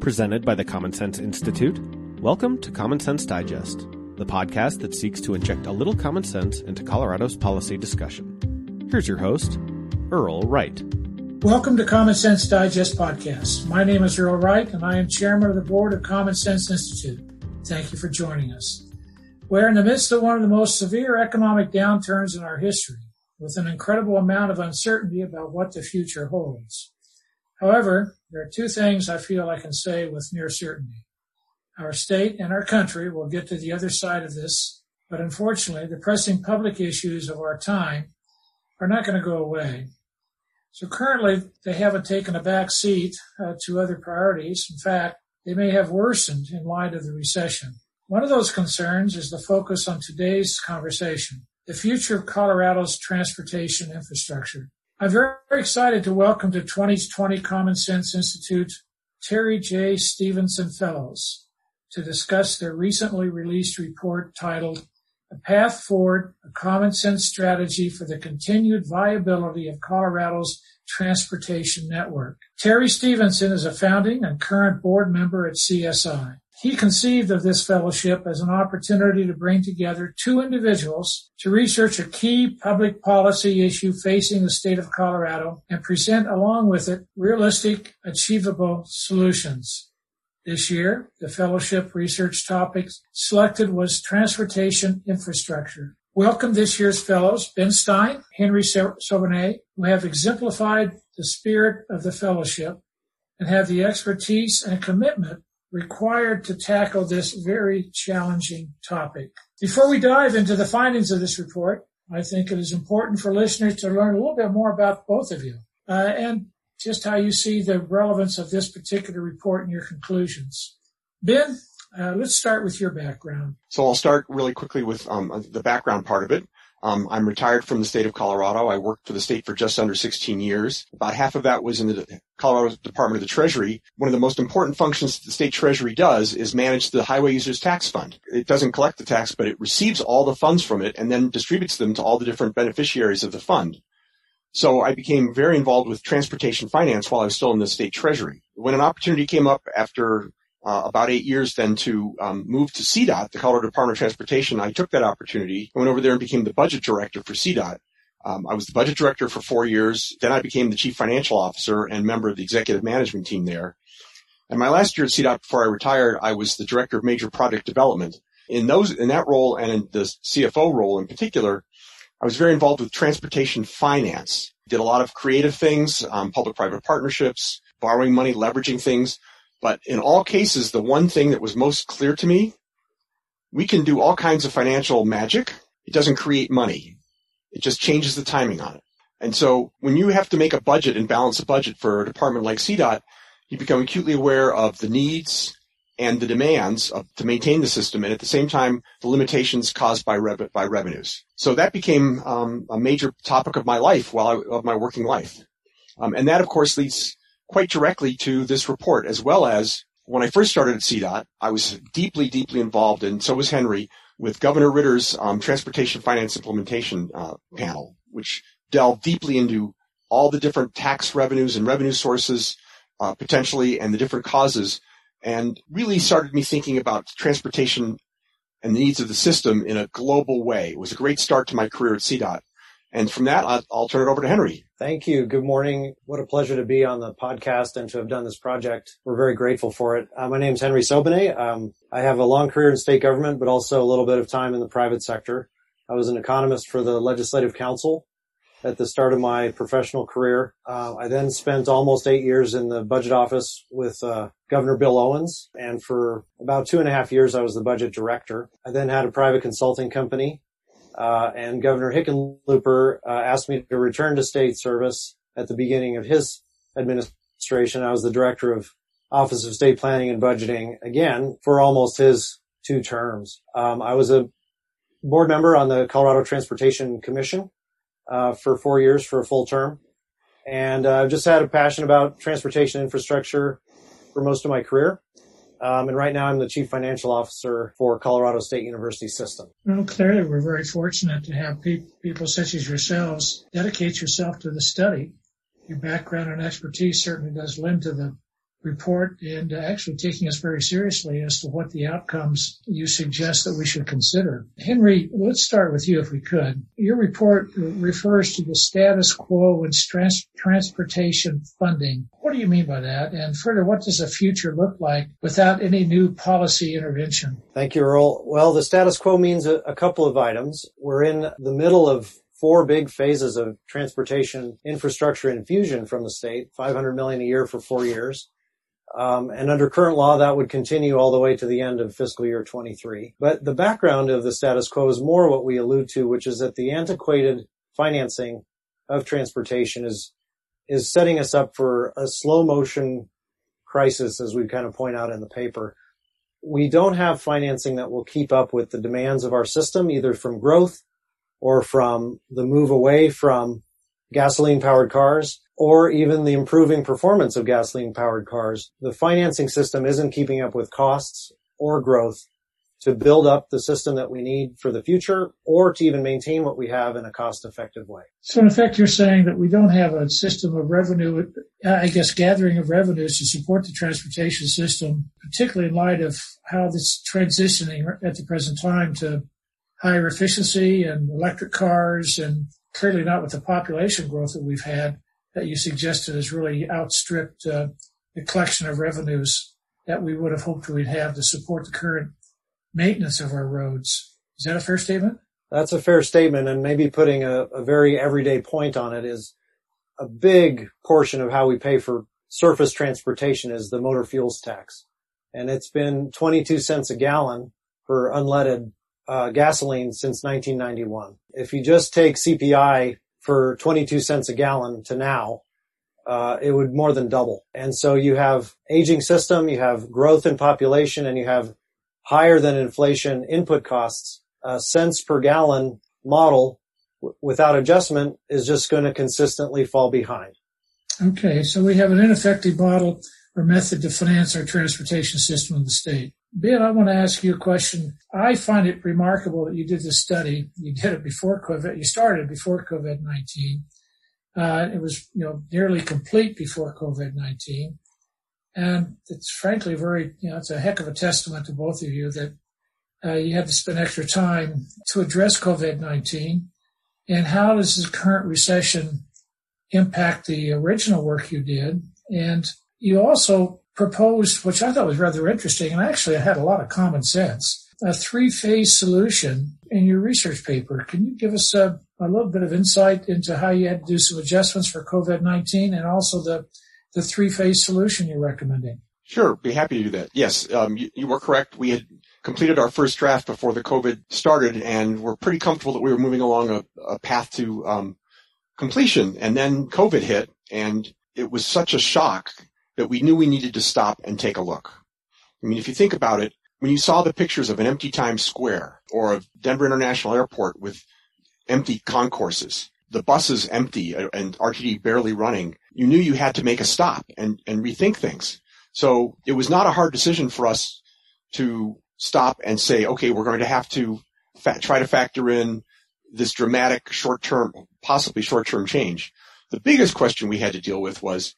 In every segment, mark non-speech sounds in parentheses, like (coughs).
Presented by the Common Sense Institute, welcome to Common Sense Digest, the podcast that seeks to inject a little common sense into Colorado's policy discussion. Here's your host, Earl Wright. Welcome to Common Sense Digest podcast. My name is Earl Wright, and I am chairman of the board of Common Sense Institute. Thank you for joining us. We're in the midst of one of the most severe economic downturns in our history, with an incredible amount of uncertainty about what the future holds. However, there are two things I feel I can say with near certainty. Our state and our country will get to the other side of this, but unfortunately, the pressing public issues of our time are not going to go away. So currently, they haven't taken a back seat uh, to other priorities. In fact, they may have worsened in light of the recession. One of those concerns is the focus on today's conversation, the future of Colorado's transportation infrastructure. I'm very excited to welcome to 2020 Common Sense Institute Terry J. Stevenson Fellows to discuss their recently released report titled A Path Forward, a Common Sense Strategy for the Continued Viability of Colorado's Transportation Network. Terry Stevenson is a founding and current board member at CSI. He conceived of this fellowship as an opportunity to bring together two individuals to research a key public policy issue facing the state of Colorado and present along with it realistic, achievable solutions. This year, the fellowship research topics selected was transportation infrastructure. Welcome this year's fellows, Ben Stein, Henry Sobanet, who have exemplified the spirit of the fellowship and have the expertise and commitment required to tackle this very challenging topic. Before we dive into the findings of this report, I think it is important for listeners to learn a little bit more about both of you uh, and just how you see the relevance of this particular report in your conclusions. Ben, uh, let's start with your background. So I'll start really quickly with um, the background part of it. Um, I'm retired from the state of Colorado. I worked for the state for just under 16 years. About half of that was in the Colorado Department of the Treasury. One of the most important functions the state treasury does is manage the highway users tax fund. It doesn't collect the tax, but it receives all the funds from it and then distributes them to all the different beneficiaries of the fund. So I became very involved with transportation finance while I was still in the state treasury. When an opportunity came up after uh, about eight years then to um, move to CDOT, the Colorado Department of Transportation. I took that opportunity. I went over there and became the budget director for CDOT. Um, I was the budget director for four years. Then I became the chief financial officer and member of the executive management team there. And my last year at CDOT before I retired, I was the director of major project development. In those, in that role and in the CFO role in particular, I was very involved with transportation finance. Did a lot of creative things, um, public-private partnerships, borrowing money, leveraging things. But in all cases, the one thing that was most clear to me, we can do all kinds of financial magic. It doesn't create money. It just changes the timing on it. And so when you have to make a budget and balance a budget for a department like CDOT, you become acutely aware of the needs and the demands of, to maintain the system, and at the same time, the limitations caused by, by revenues. So that became um, a major topic of my life while I, of my working life. Um, and that, of course, leads quite directly to this report, as well as when I first started at CDOT, I was deeply, deeply involved, and so was Henry, with Governor Ritter's um, Transportation Finance Implementation uh, panel, which delved deeply into all the different tax revenues and revenue sources uh, potentially and the different causes, and really started me thinking about transportation and the needs of the system in a global way. It was a great start to my career at CDOT. And from that, I'll, I'll turn it over to Henry. Thank you. Good morning. What a pleasure to be on the podcast and to have done this project. We're very grateful for it. Uh, my name is Henry Sobanet. Um, I have a long career in state government, but also a little bit of time in the private sector. I was an economist for the Legislative Council at the start of my professional career. Uh, I then spent almost eight years in the budget office with uh, Governor Bill Owens, and for about two and a half years, I was the budget director. I then had a private consulting company uh, and Governor Hickenlooper uh, asked me to return to state service at the beginning of his administration. I was the director of Office of State Planning and Budgeting again for almost his two terms. Um, I was a board member on the Colorado Transportation Commission uh, for four years for a full term, and I've uh, just had a passion about transportation infrastructure for most of my career. Um, and right now I'm the chief financial officer for Colorado State University System. Well, clearly we're very fortunate to have pe- people such as yourselves dedicate yourself to the study. Your background and expertise certainly does lend to the report and uh, actually taking us very seriously as to what the outcomes you suggest that we should consider. Henry, let's start with you if we could. Your report refers to the status quo in trans- transportation funding. What do you mean by that? And further, what does the future look like without any new policy intervention? Thank you, Earl. Well, the status quo means a, a couple of items. We're in the middle of four big phases of transportation infrastructure infusion from the state, 500 million a year for four years. Um, and under current law, that would continue all the way to the end of fiscal year 23. But the background of the status quo is more what we allude to, which is that the antiquated financing of transportation is is setting us up for a slow motion crisis, as we kind of point out in the paper. We don't have financing that will keep up with the demands of our system, either from growth or from the move away from gasoline powered cars or even the improving performance of gasoline powered cars. The financing system isn't keeping up with costs or growth to build up the system that we need for the future or to even maintain what we have in a cost effective way. So in effect, you're saying that we don't have a system of revenue, I guess gathering of revenues to support the transportation system, particularly in light of how this transitioning at the present time to higher efficiency and electric cars and clearly not with the population growth that we've had that you suggested has really outstripped uh, the collection of revenues that we would have hoped we'd have to support the current maintenance of our roads. Is that a fair statement? That's a fair statement, and maybe putting a, a very everyday point on it is a big portion of how we pay for surface transportation is the motor fuels tax. And it's been 22 cents a gallon for unleaded uh, gasoline since 1991. If you just take CPI for 22 cents a gallon to now, uh, it would more than double. And so you have aging system, you have growth in population, and you have higher than inflation input costs. Uh, cents per gallon model w- without adjustment is just going to consistently fall behind. Okay, so we have an ineffective model or method to finance our transportation system in the state. Ben, I want to ask you a question. I find it remarkable that you did this study. You did it before COVID. You started before COVID-19. Uh, it was, you know, nearly complete before COVID-19. And it's frankly very, you know, it's a heck of a testament to both of you that uh, you had to spend extra time to address COVID-19. And how does the current recession impact the original work you did? And you also proposed, which I thought was rather interesting, and actually it had a lot of common sense, a three-phase solution in your research paper. Can you give us a, a little bit of insight into how you had to do some adjustments for COVID-19 and also the, the three-phase solution you're recommending? Sure, be happy to do that. Yes, um, you, you were correct. We had completed our first draft before the COVID started, and we're pretty comfortable that we were moving along a, a path to um, completion. And then COVID hit, and it was such a shock that we knew we needed to stop and take a look. I mean, if you think about it, when you saw the pictures of an empty Times Square or of Denver International Airport with empty concourses, the buses empty and RTD barely running, you knew you had to make a stop and, and rethink things. So it was not a hard decision for us to stop and say, okay, we're going to have to fa- try to factor in this dramatic short-term, possibly short-term change. The biggest question we had to deal with was,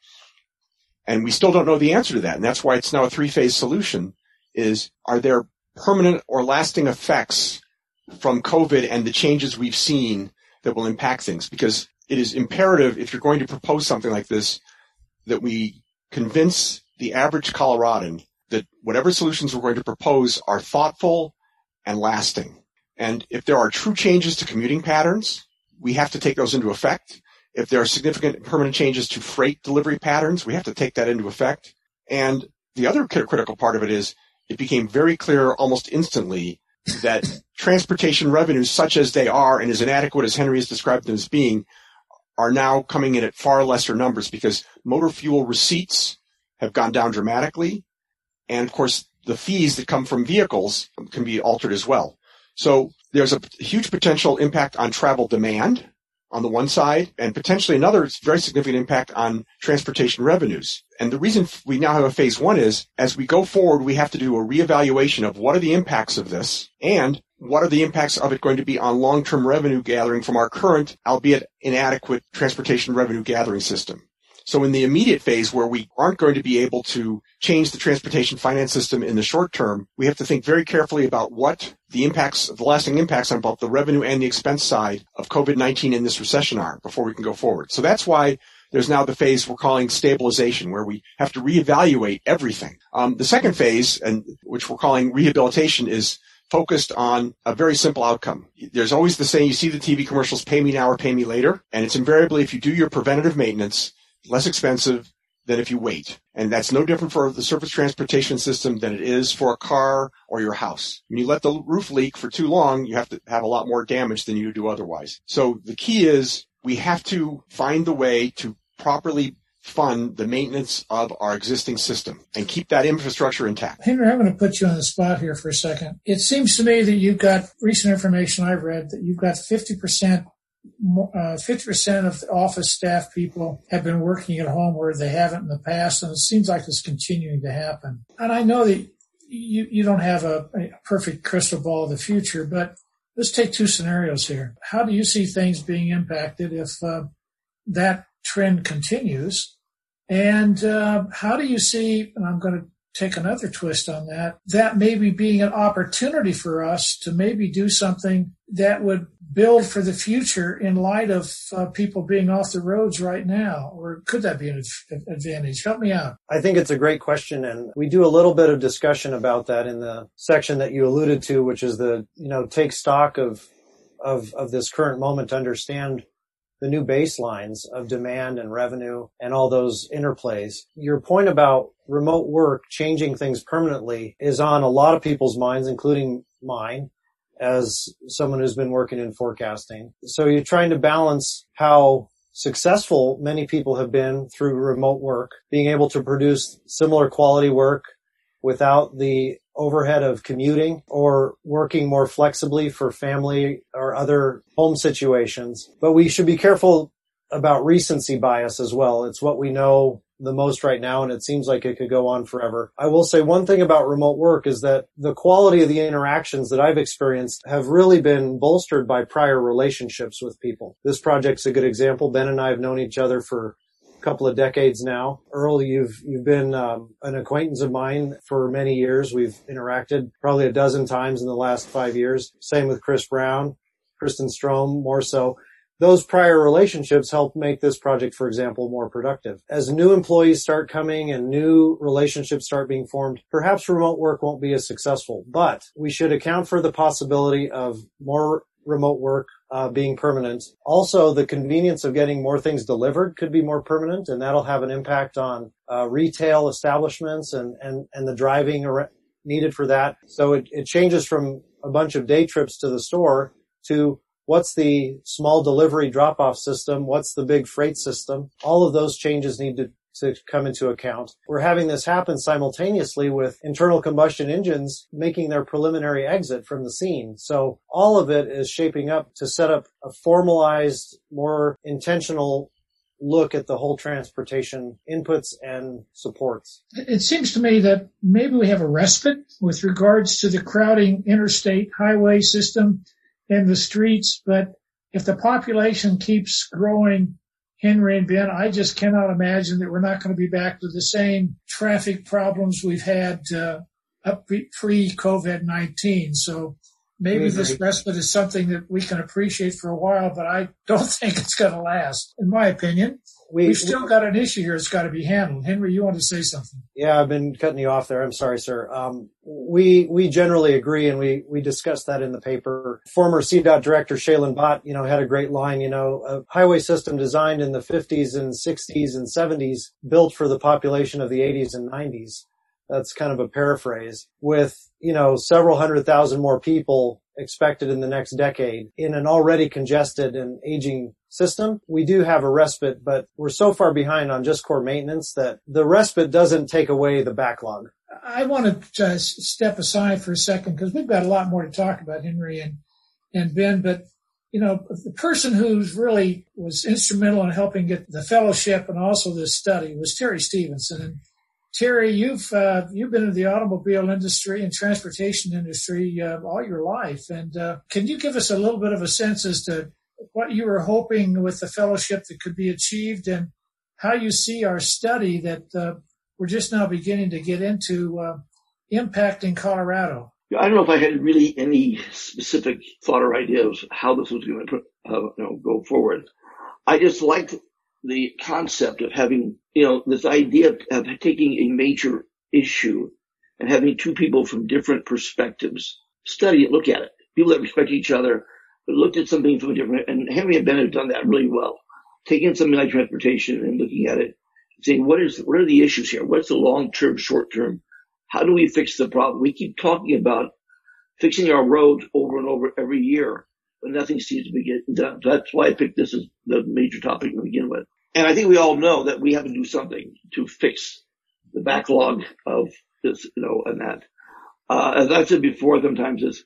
and we still don't know the answer to that. And that's why it's now a three phase solution is are there permanent or lasting effects from COVID and the changes we've seen that will impact things? Because it is imperative if you're going to propose something like this that we convince the average Coloradan that whatever solutions we're going to propose are thoughtful and lasting. And if there are true changes to commuting patterns, we have to take those into effect. If there are significant permanent changes to freight delivery patterns, we have to take that into effect. And the other critical part of it is it became very clear almost instantly that (laughs) transportation revenues, such as they are and as inadequate as Henry has described them as being, are now coming in at far lesser numbers because motor fuel receipts have gone down dramatically. And of course, the fees that come from vehicles can be altered as well. So there's a huge potential impact on travel demand on the one side and potentially another very significant impact on transportation revenues. And the reason we now have a phase one is as we go forward, we have to do a reevaluation of what are the impacts of this and what are the impacts of it going to be on long-term revenue gathering from our current, albeit inadequate transportation revenue gathering system. So in the immediate phase where we aren't going to be able to change the transportation finance system in the short term, we have to think very carefully about what the impacts, the lasting impacts on both the revenue and the expense side of COVID-19 in this recession are before we can go forward. So that's why there's now the phase we're calling stabilization, where we have to reevaluate everything. Um, the second phase, and which we're calling rehabilitation, is focused on a very simple outcome. There's always the saying, you see the TV commercials, pay me now or pay me later. And it's invariably, if you do your preventative maintenance, less expensive than if you wait. And that's no different for the surface transportation system than it is for a car or your house. When you let the roof leak for too long, you have to have a lot more damage than you do otherwise. So the key is we have to find the way to properly fund the maintenance of our existing system and keep that infrastructure intact. Henry, I'm going to put you on the spot here for a second. It seems to me that you've got recent information I've read that you've got 50% uh, 50% of the office staff people have been working at home where they haven't in the past, and it seems like it's continuing to happen. And I know that you, you don't have a, a perfect crystal ball of the future, but let's take two scenarios here. How do you see things being impacted if uh, that trend continues? And uh, how do you see, and I'm going to take another twist on that, that maybe being an opportunity for us to maybe do something that would build for the future in light of uh, people being off the roads right now? Or could that be an advantage? Help me out. I think it's a great question. And we do a little bit of discussion about that in the section that you alluded to, which is the, you know, take stock of, of, of this current moment to understand the new baselines of demand and revenue and all those interplays. Your point about remote work changing things permanently is on a lot of people's minds, including mine as someone who's been working in forecasting. So you're trying to balance how successful many people have been through remote work, being able to produce similar quality work without the overhead of commuting or working more flexibly for family or other home situations. But we should be careful about recency bias as well. It's what we know the most right now and it seems like it could go on forever. I will say one thing about remote work is that the quality of the interactions that I've experienced have really been bolstered by prior relationships with people. This project's a good example. Ben and I have known each other for couple of decades now. Earl, you've you've been um, an acquaintance of mine for many years. We've interacted probably a dozen times in the last five years. Same with Chris Brown, Kristin Strohm, more so. Those prior relationships help make this project, for example, more productive. As new employees start coming and new relationships start being formed, perhaps remote work won't be as successful, but we should account for the possibility of more remote work uh, being permanent. Also, the convenience of getting more things delivered could be more permanent, and that'll have an impact on uh, retail establishments and and and the driving needed for that. So it, it changes from a bunch of day trips to the store to what's the small delivery drop off system, what's the big freight system. All of those changes need to to come into account. We're having this happen simultaneously with internal combustion engines making their preliminary exit from the scene. So all of it is shaping up to set up a formalized, more intentional look at the whole transportation inputs and supports. It seems to me that maybe we have a respite with regards to the crowding interstate highway system and the streets, but if the population keeps growing Henry and Ben, I just cannot imagine that we're not going to be back to the same traffic problems we've had uh, up pre COVID-19. So maybe mm-hmm. this respite is something that we can appreciate for a while, but I don't (laughs) think it's going to last, in my opinion we, have still got an issue here It's got to be handled. Henry, you want to say something? Yeah, I've been cutting you off there. I'm sorry, sir. Um, we we generally agree, and we we discussed that in the paper. Former CDOT director Shailen Bhatt, you know, had a great line. You know, a highway system designed in the 50s and 60s and 70s, built for the population of the 80s and 90s. That's kind of a paraphrase. With you know several hundred thousand more people expected in the next decade in an already congested and aging system. We do have a respite, but we're so far behind on just core maintenance that the respite doesn't take away the backlog. I want to just step aside for a second because we've got a lot more to talk about, Henry and, and Ben, but you know, the person who's really was instrumental in helping get the fellowship and also this study was Terry Stevenson. And Terry, you've uh, you've been in the automobile industry and transportation industry uh, all your life, and uh, can you give us a little bit of a sense as to what you were hoping with the fellowship that could be achieved, and how you see our study that uh, we're just now beginning to get into uh, impacting Colorado. I don't know if I had really any specific thought or idea of how this was going to uh, you know, go forward. I just liked the concept of having, you know, this idea of taking a major issue and having two people from different perspectives study it, look at it. People that respect each other, but looked at something from a different, and Henry and Ben have done that really well. Taking something like transportation and looking at it, saying, what is, what are the issues here? What's the long term, short term? How do we fix the problem? We keep talking about fixing our roads over and over every year, but nothing seems to be getting done. That's why I picked this as the major topic to begin with. And I think we all know that we have to do something to fix the backlog of this, you know, and that. Uh, as I've said before, sometimes is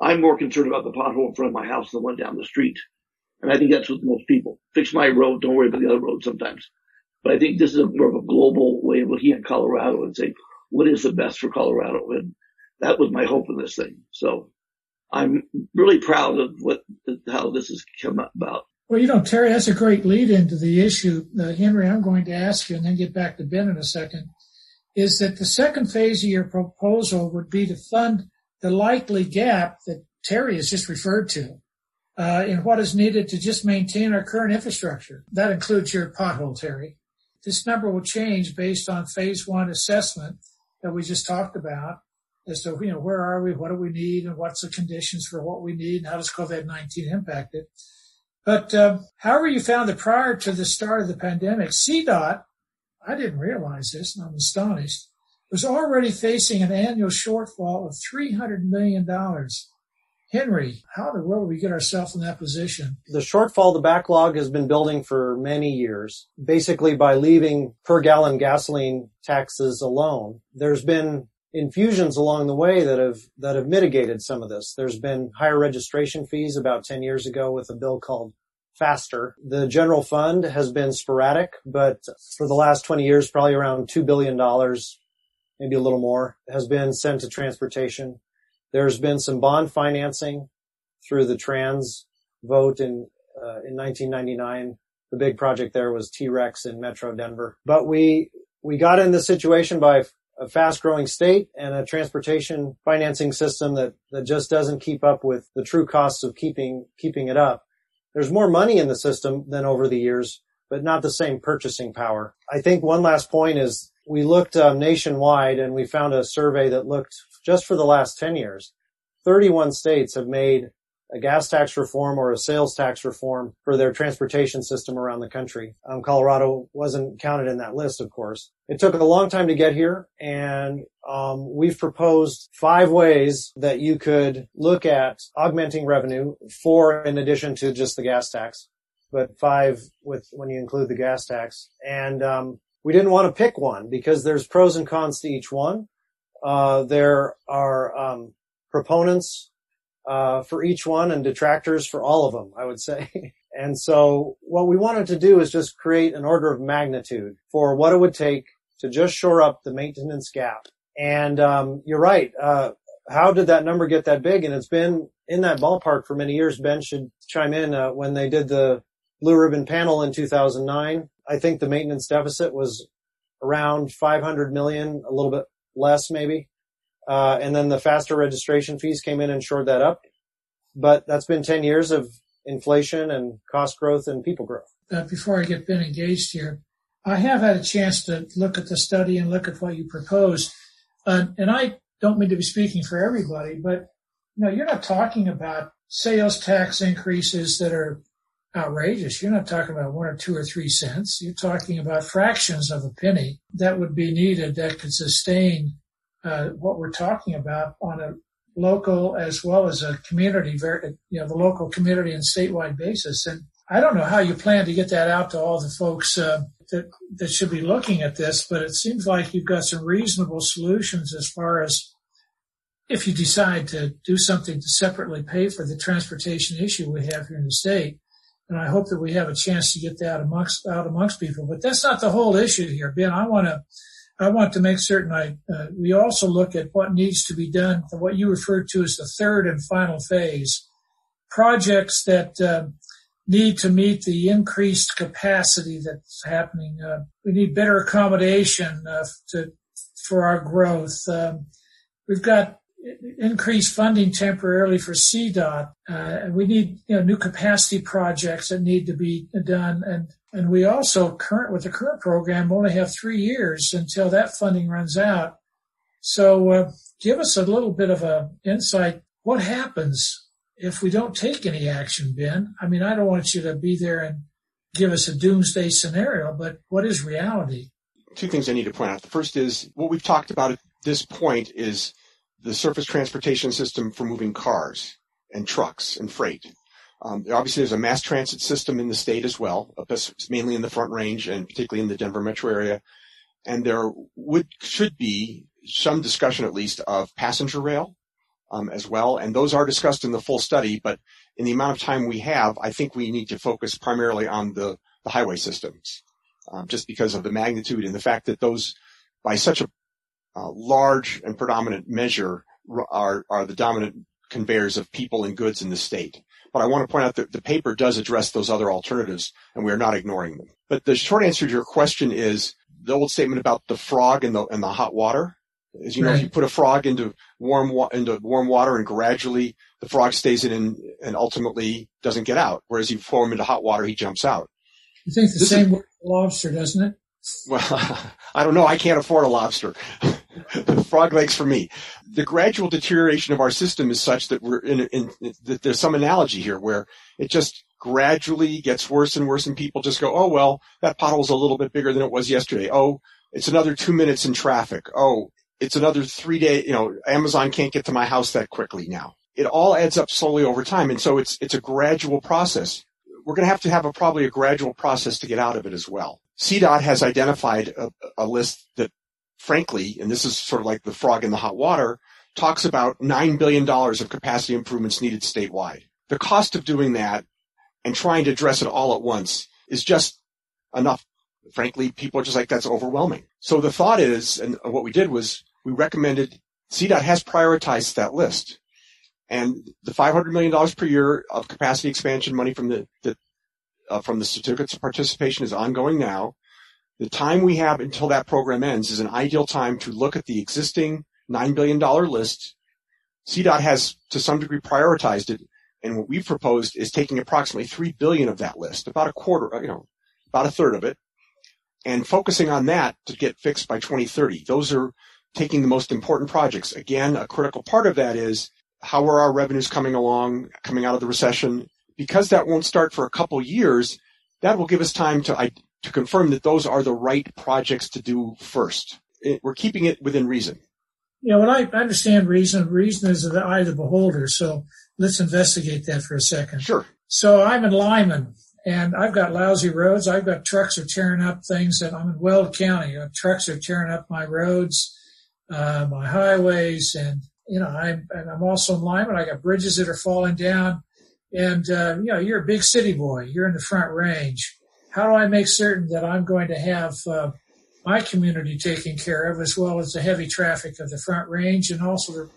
I'm more concerned about the pothole in front of my house than the one down the street. And I think that's with most people. Fix my road, don't worry about the other road sometimes. But I think this is a more of a global way of looking at Colorado and saying, what is the best for Colorado? And that was my hope in this thing. So I'm really proud of what, how this has come about. Well, you know, Terry, that's a great lead into the issue. Uh, Henry, I'm going to ask you and then get back to Ben in a second. Is that the second phase of your proposal would be to fund the likely gap that Terry has just referred to uh, in what is needed to just maintain our current infrastructure. That includes your pothole, Terry. This number will change based on phase one assessment that we just talked about as to, you know, where are we, what do we need, and what's the conditions for what we need, and how does COVID-19 impact it. But um, however you found that prior to the start of the pandemic, CDOT, I didn't realize this, and I'm astonished, was already facing an annual shortfall of $300 million. Henry, how in the world do we get ourselves in that position? The shortfall, the backlog has been building for many years, basically by leaving per gallon gasoline taxes alone. There's been infusions along the way that have, that have mitigated some of this. There's been higher registration fees about 10 years ago with a bill called faster. The general fund has been sporadic, but for the last 20 years, probably around $2 billion maybe a little more, has been sent to transportation. There's been some bond financing through the trans vote in uh, in 1999. The big project there was T-Rex in Metro Denver. But we we got in this situation by a fast growing state and a transportation financing system that, that just doesn't keep up with the true costs of keeping keeping it up. There's more money in the system than over the years, but not the same purchasing power. I think one last point is we looked um, nationwide and we found a survey that looked just for the last 10 years. 31 states have made a gas tax reform or a sales tax reform for their transportation system around the country. Um, Colorado wasn't counted in that list, of course. It took a long time to get here, and um, we've proposed five ways that you could look at augmenting revenue, for in addition to just the gas tax, but five with when you include the gas tax. And um, we didn't want to pick one because there's pros and cons to each one. Uh, there are um, proponents uh, for each one and detractors for all of them, I would say. (laughs) and so what we wanted to do is just create an order of magnitude for what it would take to just shore up the maintenance gap. And um, you're right. Uh, how did that number get that big? And it's been in that ballpark for many years. Ben should chime in uh, when they did the blue ribbon panel in 2009. I think the maintenance deficit was around 500 million, a little bit less maybe. Uh, and then the faster registration fees came in and shored that up. But that's been 10 years of inflation and cost growth and people growth. Uh, before I get Ben engaged here, I have had a chance to look at the study and look at what you proposed. Uh, and I don't mean to be speaking for everybody, but you know, you're not talking about sales tax increases that are outrageous. You're not talking about one or two or three cents. You're talking about fractions of a penny that would be needed that could sustain uh, what we're talking about on a local as well as a community, you know, the local community and statewide basis. And I don't know how you plan to get that out to all the folks uh, that that should be looking at this, but it seems like you've got some reasonable solutions as far as if you decide to do something to separately pay for the transportation issue we have here in the state and I hope that we have a chance to get that amongst out amongst people. But that's not the whole issue here, Ben. I want to I want to make certain I uh, we also look at what needs to be done. What you refer to as the third and final phase projects that uh, need to meet the increased capacity that's happening. Uh, we need better accommodation uh, to, for our growth. Um, we've got increased funding temporarily for CDOT. Uh, we need you know, new capacity projects that need to be done. And, and we also current with the current program only have three years until that funding runs out. So uh, give us a little bit of a insight. What happens if we don't take any action, Ben? I mean, I don't want you to be there and give us a doomsday scenario, but what is reality? Two things I need to point out. The first is what we've talked about at this point is the surface transportation system for moving cars and trucks and freight. Um, obviously, there's a mass transit system in the state as well, mainly in the Front Range and particularly in the Denver metro area. And there would should be some discussion, at least, of passenger rail um, as well. And those are discussed in the full study. But in the amount of time we have, I think we need to focus primarily on the, the highway systems, um, just because of the magnitude and the fact that those, by such a uh, large and predominant measure are, are the dominant conveyors of people and goods in the state. But I want to point out that the paper does address those other alternatives and we are not ignoring them. But the short answer to your question is the old statement about the frog and the, and the hot water. Is you know, if you put a frog into warm wa- into warm water and gradually the frog stays in and, and ultimately doesn't get out. Whereas you throw him into hot water, he jumps out. You think the this same is, lobster, doesn't it? Well, (laughs) I don't know. I can't afford a lobster. (laughs) (laughs) Frog legs for me. The gradual deterioration of our system is such that we're in, in, in, that there's some analogy here where it just gradually gets worse and worse and people just go, oh, well, that pothole's a little bit bigger than it was yesterday. Oh, it's another two minutes in traffic. Oh, it's another three day, you know, Amazon can't get to my house that quickly now. It all adds up slowly over time. And so it's, it's a gradual process. We're going to have to have a probably a gradual process to get out of it as well. CDOT has identified a, a list that frankly, and this is sort of like the frog in the hot water, talks about $9 billion of capacity improvements needed statewide. The cost of doing that and trying to address it all at once is just enough. Frankly, people are just like, that's overwhelming. So the thought is, and what we did was we recommended CDOT has prioritized that list. And the $500 million per year of capacity expansion money from the, the uh, from the certificates of participation is ongoing now. The time we have until that program ends is an ideal time to look at the existing $9 billion list. CDOT has to some degree prioritized it. And what we've proposed is taking approximately 3 billion of that list, about a quarter, you know, about a third of it, and focusing on that to get fixed by 2030. Those are taking the most important projects. Again, a critical part of that is how are our revenues coming along, coming out of the recession? Because that won't start for a couple years, that will give us time to to confirm that those are the right projects to do first. It, we're keeping it within reason. You know, when I understand reason, reason is the eye of the beholder. So let's investigate that for a second. Sure. So I'm in Limon and I've got lousy roads. I've got trucks are tearing up things that I'm in Weld County. Trucks are tearing up my roads, uh, my highways, and you know, I'm and I'm also in Limon. I got bridges that are falling down, and uh, you know, you're a big city boy. You're in the Front Range, how do I make certain that I'm going to have uh, my community taken care of as well as the heavy traffic of the Front Range and also the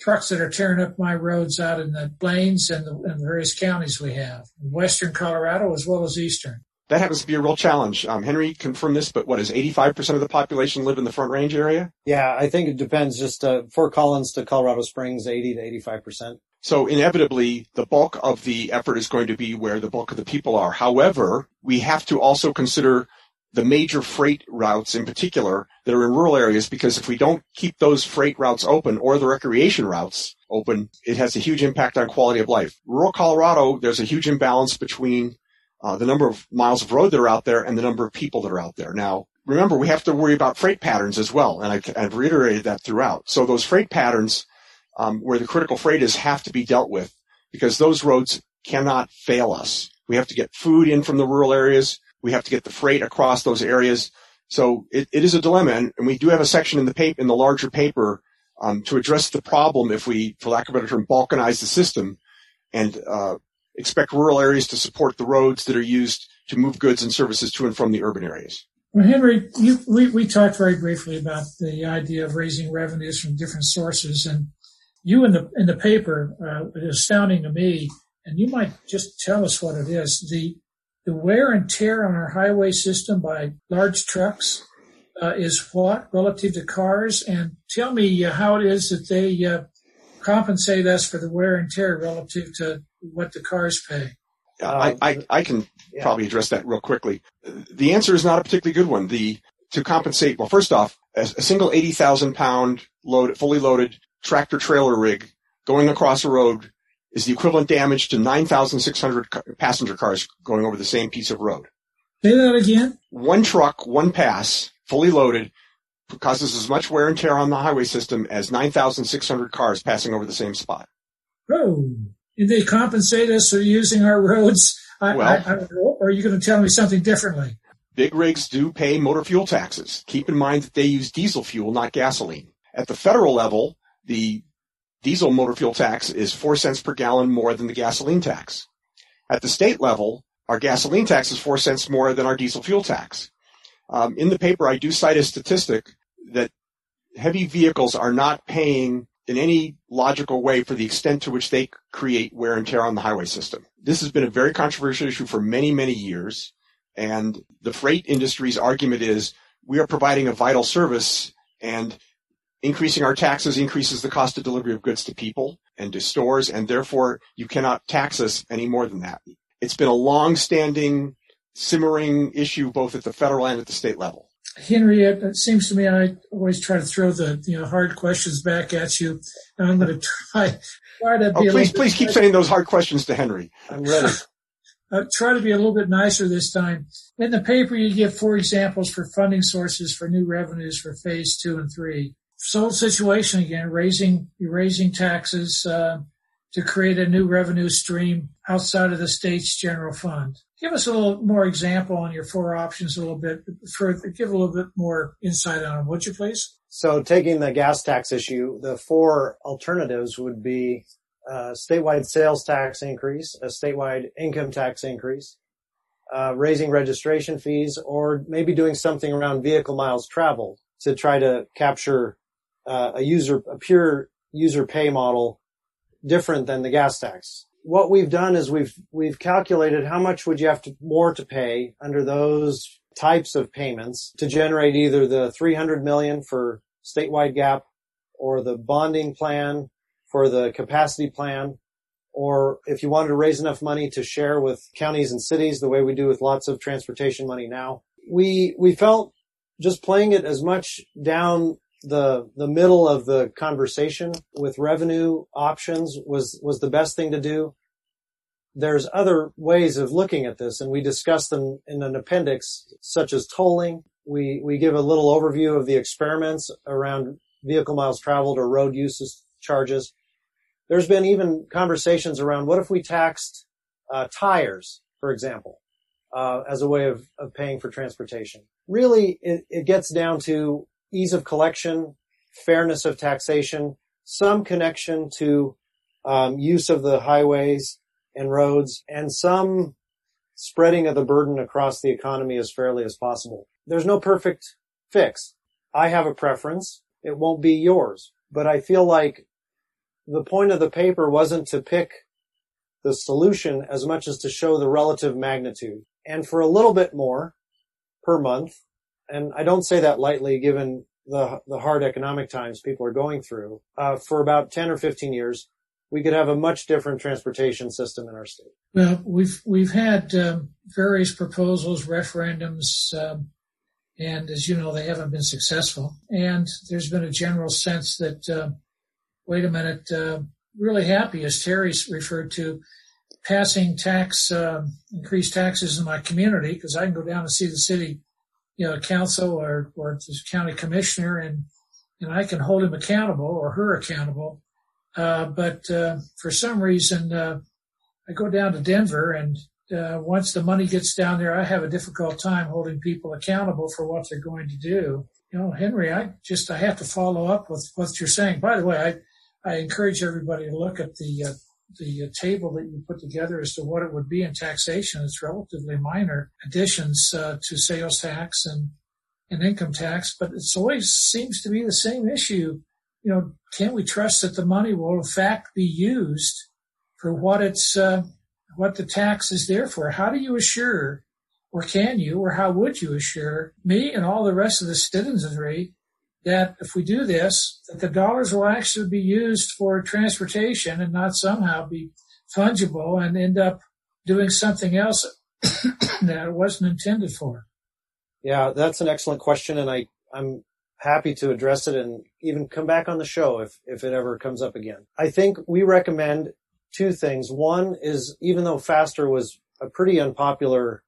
trucks that are tearing up my roads out in the plains and the, and the various counties we have, in western Colorado as well as eastern. That happens to be a real challenge. Um, Henry confirmed this, but what is 85% of the population live in the Front Range area? Yeah, I think it depends. Just uh, Fort Collins to Colorado Springs, 80 to 85%. So inevitably, the bulk of the effort is going to be where the bulk of the people are. However, we have to also consider the major freight routes in particular that are in rural areas because if we don't keep those freight routes open or the recreation routes open, it has a huge impact on quality of life. Rural Colorado, there's a huge imbalance between uh, the number of miles of road that are out there and the number of people that are out there. Now, remember, we have to worry about freight patterns as well, and I, I've reiterated that throughout. So those freight patterns um, where the critical freight is have to be dealt with because those roads cannot fail us. We have to get food in from the rural areas. We have to get the freight across those areas. So it, it is a dilemma, and, and, we do have a section in the paper, in the larger paper, um, to address the problem if we, for lack of a better term, balkanize the system and uh, expect rural areas to support the roads that are used to move goods and services to and from the urban areas. Well, Henry, you, we, we talked very briefly about the idea of raising revenues from different sources, and you in the in the paper uh, it is astounding to me and you might just tell us what it is. The the wear and tear on our highway system by large trucks uh, is what relative to cars, and tell me uh, how it is that they uh, compensate us for the wear and tear relative to what the cars pay. I, I, I can yeah. probably address that real quickly. The answer is not a particularly good one. The to compensate. Well, first off, a, a single eighty thousand pound load, fully loaded tractor trailer rig going across a road is the equivalent damage to nine thousand six hundred passenger cars going over the same piece of road. Say that again. One truck, one pass, fully loaded, causes as much wear and tear on the highway system as 9,600 cars passing over the same spot. Oh, did they compensate us for using our roads? I, well, I, I, or are you going to tell me something differently? Big rigs do pay motor fuel taxes. Keep in mind that they use diesel fuel, not gasoline. At the federal level, the diesel motor fuel tax is four cents per gallon more than the gasoline tax. At the state level, our gasoline tax is four cents more than our diesel fuel tax. Um, in the paper, I do cite a statistic that heavy vehicles are not paying in any logical way for the extent to which they create wear and tear on the highway system. This has been a very controversial issue for many, many years. And the freight industry's argument is we are providing a vital service and increasing our taxes increases the cost of delivery of goods to people and to stores. And therefore you cannot tax us any more than that. It's been a long standing simmering issue both at the federal and at the state level. Henry, it seems to me I always try to throw the you know hard questions back at you, and I'm going (laughs) to try try to be. Oh, please, please keep saying those hard questions to Henry. I'm ready. (laughs) uh, try to be a little bit nicer this time. In the paper, you give four examples for funding sources for new revenues for phase two and three. Sole situation again, raising raising taxes uh, to create a new revenue stream outside of the state's general fund. Give us a little more example on your four options a little bit. For, give a little bit more insight on them, would you please? So taking the gas tax issue, the four alternatives would be a statewide sales tax increase, a statewide income tax increase, uh, raising registration fees, or maybe doing something around vehicle miles traveled to try to capture uh, a user, a pure user pay model different than the gas tax. What we've done is we've we've calculated how much would you have to more to pay under those types of payments to generate either the 300 million for statewide gap or the bonding plan for the capacity plan or if you wanted to raise enough money to share with counties and cities the way we do with lots of transportation money now we we felt just playing it as much down the the middle of the conversation with revenue options was was the best thing to do. There's other ways of looking at this, and we discuss them in an appendix, such as tolling. We we give a little overview of the experiments around vehicle miles traveled or road uses charges. There's been even conversations around what if we taxed uh, tires, for example, uh, as a way of, of paying for transportation. Really, it, it gets down to ease of collection, fairness of taxation, some connection to um, use of the highways and roads, and some spreading of the burden across the economy as fairly as possible. There's no perfect fix. I have a preference. It won't be yours, but I feel like the point of the paper wasn't to pick the solution as much as to show the relative magnitude. And for a little bit more per month, and I don't say that lightly given the, the hard economic times people are going through, uh, for about 10 or 15 years, we could have a much different transportation system in our state. Well, we've, we've had um, various proposals, referendums, um, and as you know, they haven't been successful. And there's been a general sense that, uh, wait a minute, uh, really happy, as Terry referred to, passing tax, uh, increased taxes in my community because I can go down and see the city you know, council or, or the county commissioner and, and I can hold him accountable or her accountable. Uh, but, uh, for some reason, uh, I go down to Denver and, uh, once the money gets down there, I have a difficult time holding people accountable for what they're going to do. You know, Henry, I just, I have to follow up with what you're saying. By the way, I, I encourage everybody to look at the, uh, the uh, table that you put together as to what it would be in taxation. It's relatively minor additions uh, to sales tax and, and income tax, but it's always seems to be the same issue. You know, can we trust that the money will in fact be used for what it's uh, what the tax is there for. How do you assure, or can you, or how would you assure me and all the rest of the citizenry that if we do this, that the dollars will actually be used for transportation and not somehow be fungible and end up doing something else (coughs) that it wasn't intended for? Yeah, that's an excellent question, and I, I'm happy to address it and even come back on the show if, if it ever comes up again. I think we recommend two things. One is even though faster was a pretty unpopular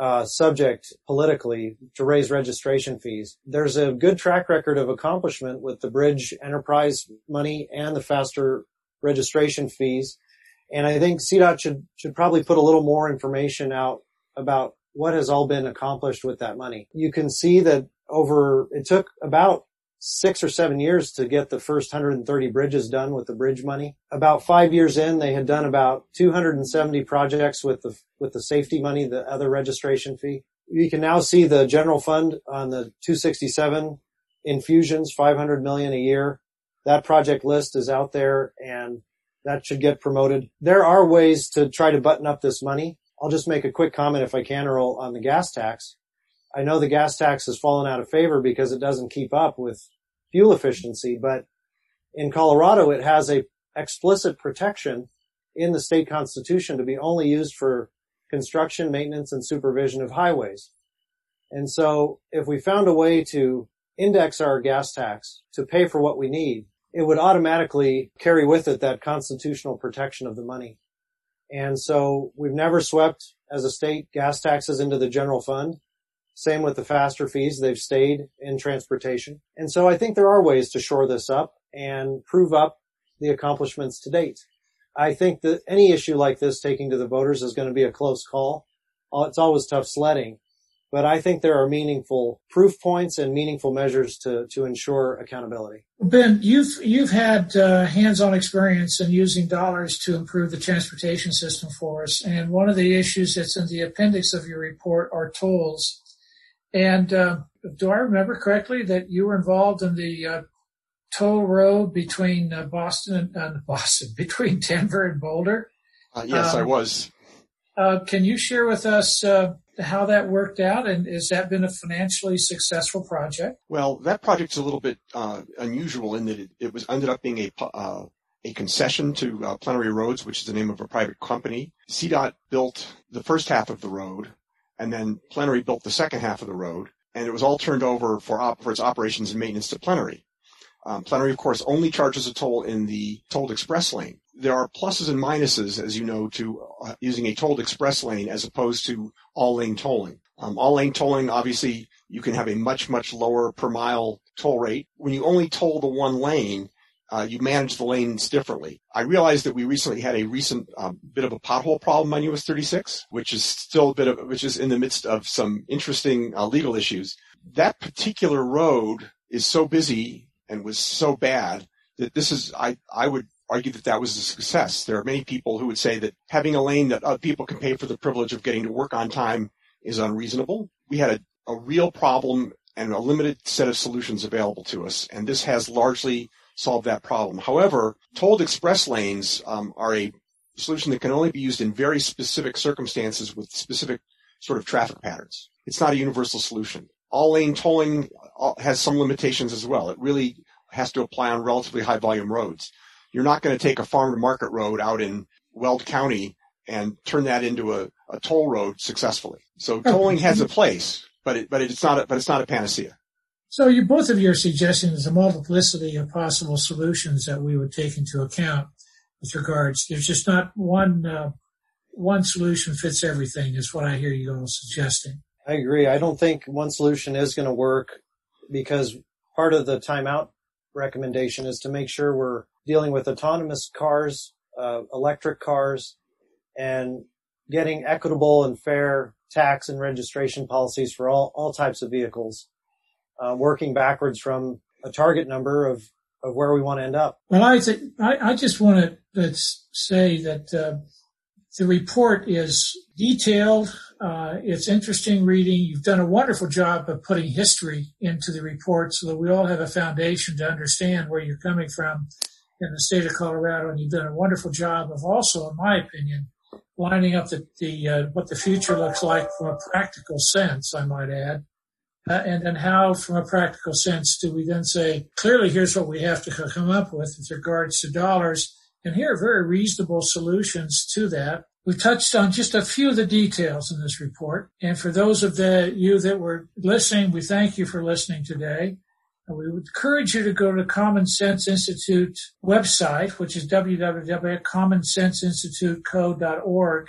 uh, subject politically to raise registration fees, there's a good track record of accomplishment with the bridge enterprise money and the faster registration fees. And I think CDOT should, should probably put a little more information out about what has all been accomplished with that money. You can see that over, it took about six or seven years to get the first 130 bridges done with the bridge money. About five years in, they had done about 270 projects with the, with the safety money, the other registration fee. You can now see the general fund on the 267 infusions, 500 million a year. That project list is out there and that should get promoted. There are ways to try to button up this money. I'll just make a quick comment if I can, Earl, on the gas tax. I know the gas tax has fallen out of favor because it doesn't keep up with fuel efficiency, but in Colorado, it has a explicit protection in the state constitution to be only used for construction, maintenance, and supervision of highways. And so if we found a way to index our gas tax to pay for what we need, it would automatically carry with it that constitutional protection of the money. And so we've never swept as a state gas taxes into the general fund. Same with the faster fees. They've stayed in transportation. And so I think there are ways to shore this up and prove up the accomplishments to date. I think that any issue like this taking to the voters is going to be a close call. It's always tough sledding, but I think there are meaningful proof points and meaningful measures to, to ensure accountability. Ben, you've you've had uh, hands-on experience in using dollars to improve the transportation system for us, and one of the issues that's in the appendix of your report are tolls. And uh, do I remember correctly that you were involved in the uh, toll road between uh, Boston and uh, (laughs) Boston, between Denver and Boulder? Uh, yes, um, I was. Uh, can you share with us how that worked out, and has that been a financially successful project? Well, that project's a little bit unusual in that it, it, was ended up being a a concession to uh, Plenary Roads, which is the name of a private company. CDOT built the first half of the road, and then Plenary built the second half of the road, and it was all turned over for, op- for its operations and maintenance to Plenary. Um, Plenary, of course, only charges a toll in the tolled express lane. There are pluses and minuses, as you know, to uh, using a tolled express lane as opposed to all lane tolling. Um, all lane tolling, obviously, you can have a much, much lower per mile toll rate. When you only toll the one lane, uh, you manage the lanes differently. I realized that we recently had a recent um, bit of a pothole problem on US 36, which is still a bit of, which is in the midst of some interesting uh, legal issues. That particular road is so busy and was so bad that this is, I, I would argue that that was a success. There are many people who would say that having a lane that other people can pay for the privilege of getting to work on time is unreasonable. We had a, a real problem and a limited set of solutions available to us. And this has largely solve that problem. However, tolled express lanes um, are a solution that can only be used in very specific circumstances with specific sort of traffic patterns. It's not a universal solution. All lane tolling uh, has some limitations as well. It really has to apply on relatively high volume roads. You're not going to take a farm to market road out in Weld County and turn that into a, a toll road successfully. So tolling has a place, but it, but it's not a, but it's not a panacea. So you, both of you are suggesting there's a multiplicity of possible solutions that we would take into account with regards. There's just not one uh, one solution fits everything. Is what I hear you all suggesting. I agree. I don't think one solution is going to work because part of the timeout recommendation is to make sure we're dealing with autonomous cars, uh, electric cars, and getting equitable and fair tax and registration policies for all, all types of vehicles uh, working backwards from a target number of, of where we want to end up. Well, I think I, I just want to say that uh, the report is detailed. Uh, it's interesting reading. You've done a wonderful job of putting history into the report so that we all have a foundation to understand where you're coming from in the state of Colorado. And you've done a wonderful job of also, in my opinion, lining up the, the uh, what the future looks like from a practical sense, I might add. Uh, and then how, from a practical sense, do we then say, clearly, here's what we have to come up with with regards to dollars. And here are very reasonable solutions to that. We touched on just a few of the details in this report. And for those of the, you that were listening, we thank you for listening today. And we would encourage you to go to Common Sense Institute website, which is www.commonsenseinstituteco.org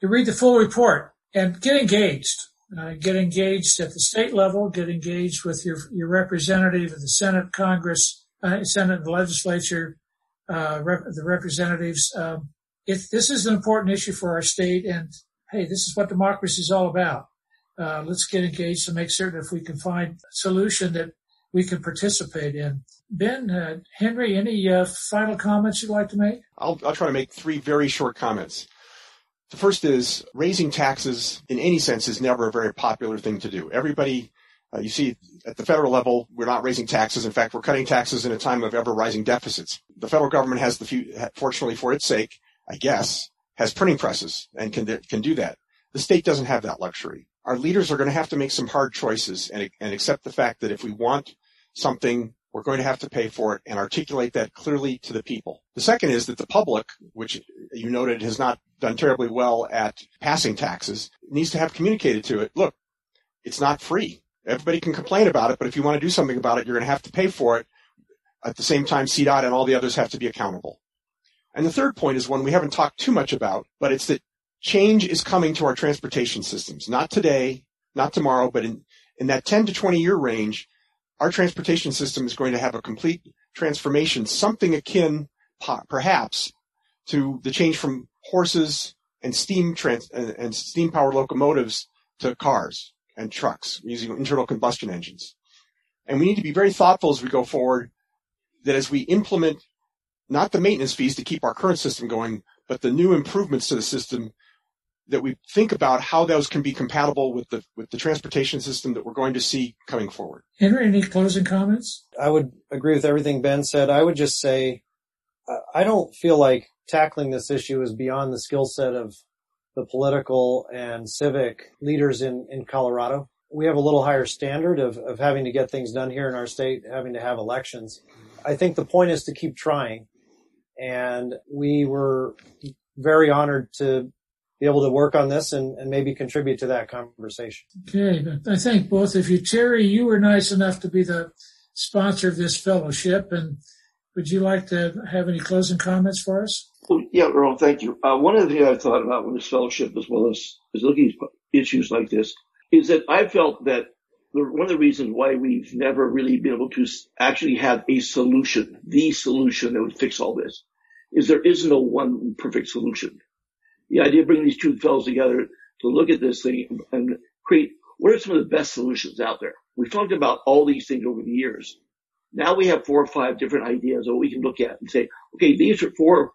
to read the full report and get engaged. Uh, get engaged at the state level, get engaged with your, your representative of the Senate, Congress, uh, Senate and legislature, uh, rep- the representatives. Um, if this is an important issue for our state and hey, this is what democracy is all about. Uh, let's get engaged to make certain if we can find a solution that we can participate in. Ben, uh, Henry, any uh, final comments you'd like to make? I'll, I'll try to make three very short comments. The first is raising taxes in any sense is never a very popular thing to do. Everybody, uh, you see at the federal level, we're not raising taxes. In fact, we're cutting taxes in a time of ever rising deficits. The federal government has the few, fortunately for its sake, I guess, has printing presses and can, can do that. The state doesn't have that luxury. Our leaders are going to have to make some hard choices and, and accept the fact that if we want something we're going to have to pay for it and articulate that clearly to the people. The second is that the public, which you noted has not done terribly well at passing taxes, needs to have communicated to it, look, it's not free. Everybody can complain about it, but if you want to do something about it, you're going to have to pay for it. At the same time, CDOT and all the others have to be accountable. And the third point is one we haven't talked too much about, but it's that change is coming to our transportation systems. Not today, not tomorrow, but in, in that 10 to 20 year range, our transportation system is going to have a complete transformation, something akin perhaps to the change from horses and steam trans- and steam powered locomotives to cars and trucks using internal combustion engines. And we need to be very thoughtful as we go forward that as we implement not the maintenance fees to keep our current system going, but the new improvements to the system that we think about how those can be compatible with the with the transportation system that we're going to see coming forward. Henry, any closing comments? I would agree with everything Ben said. I would just say I don't feel like tackling this issue is beyond the skill set of the political and civic leaders in, in Colorado. We have a little higher standard of, of having to get things done here in our state, having to have elections. I think the point is to keep trying. And we were very honored to be able to work on this and, and maybe contribute to that conversation. Okay. I thank both of you. Terry, you were nice enough to be the sponsor of this fellowship. And would you like to have any closing comments for us? Yeah, Earl, thank you. Uh, one of the things I've thought about with this fellowship, as well as, as looking at issues like this, is that I felt that the, one of the reasons why we've never really been able to actually have a solution, the solution that would fix all this, is there is no one perfect solution the idea of bringing these two fellows together to look at this thing and create what are some of the best solutions out there. We've talked about all these things over the years. Now we have four or five different ideas that we can look at and say, okay, these are four,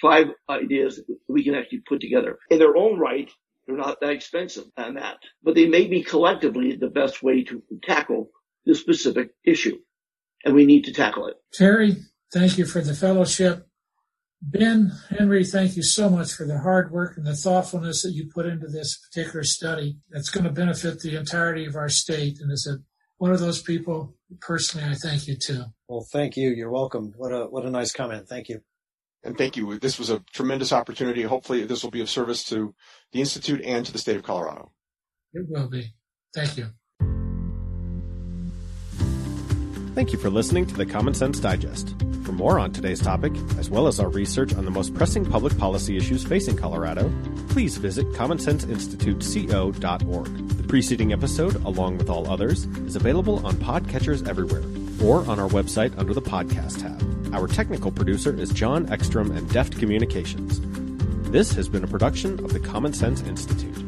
five ideas we can actually put together. In their own right, they're not that expensive uh, and that, but they may be collectively the best way to tackle this specific issue. And we need to tackle it. Terry, thank you for the fellowship. Ben, Henry, thank you so much for the hard work and the thoughtfulness that you put into this particular study. That's going to benefit the entirety of our state. And as a, one of those people, personally, I thank you too. Well, thank you. You're welcome. What a, what a nice comment. Thank you. And thank you. This was a tremendous opportunity. Hopefully this will be of service to the Institute and to the state of Colorado. It will be. Thank you. Thank you for listening to the Common Sense Digest. For more on today's topic, as well as our research on the most pressing public policy issues facing Colorado, please visit CommonSenseInstituteCO.org. The preceding episode, along with all others, is available on podcatchers everywhere or on our website under the podcast tab. Our technical producer is John Ekstrom and Deft Communications. This has been a production of the Common Sense Institute.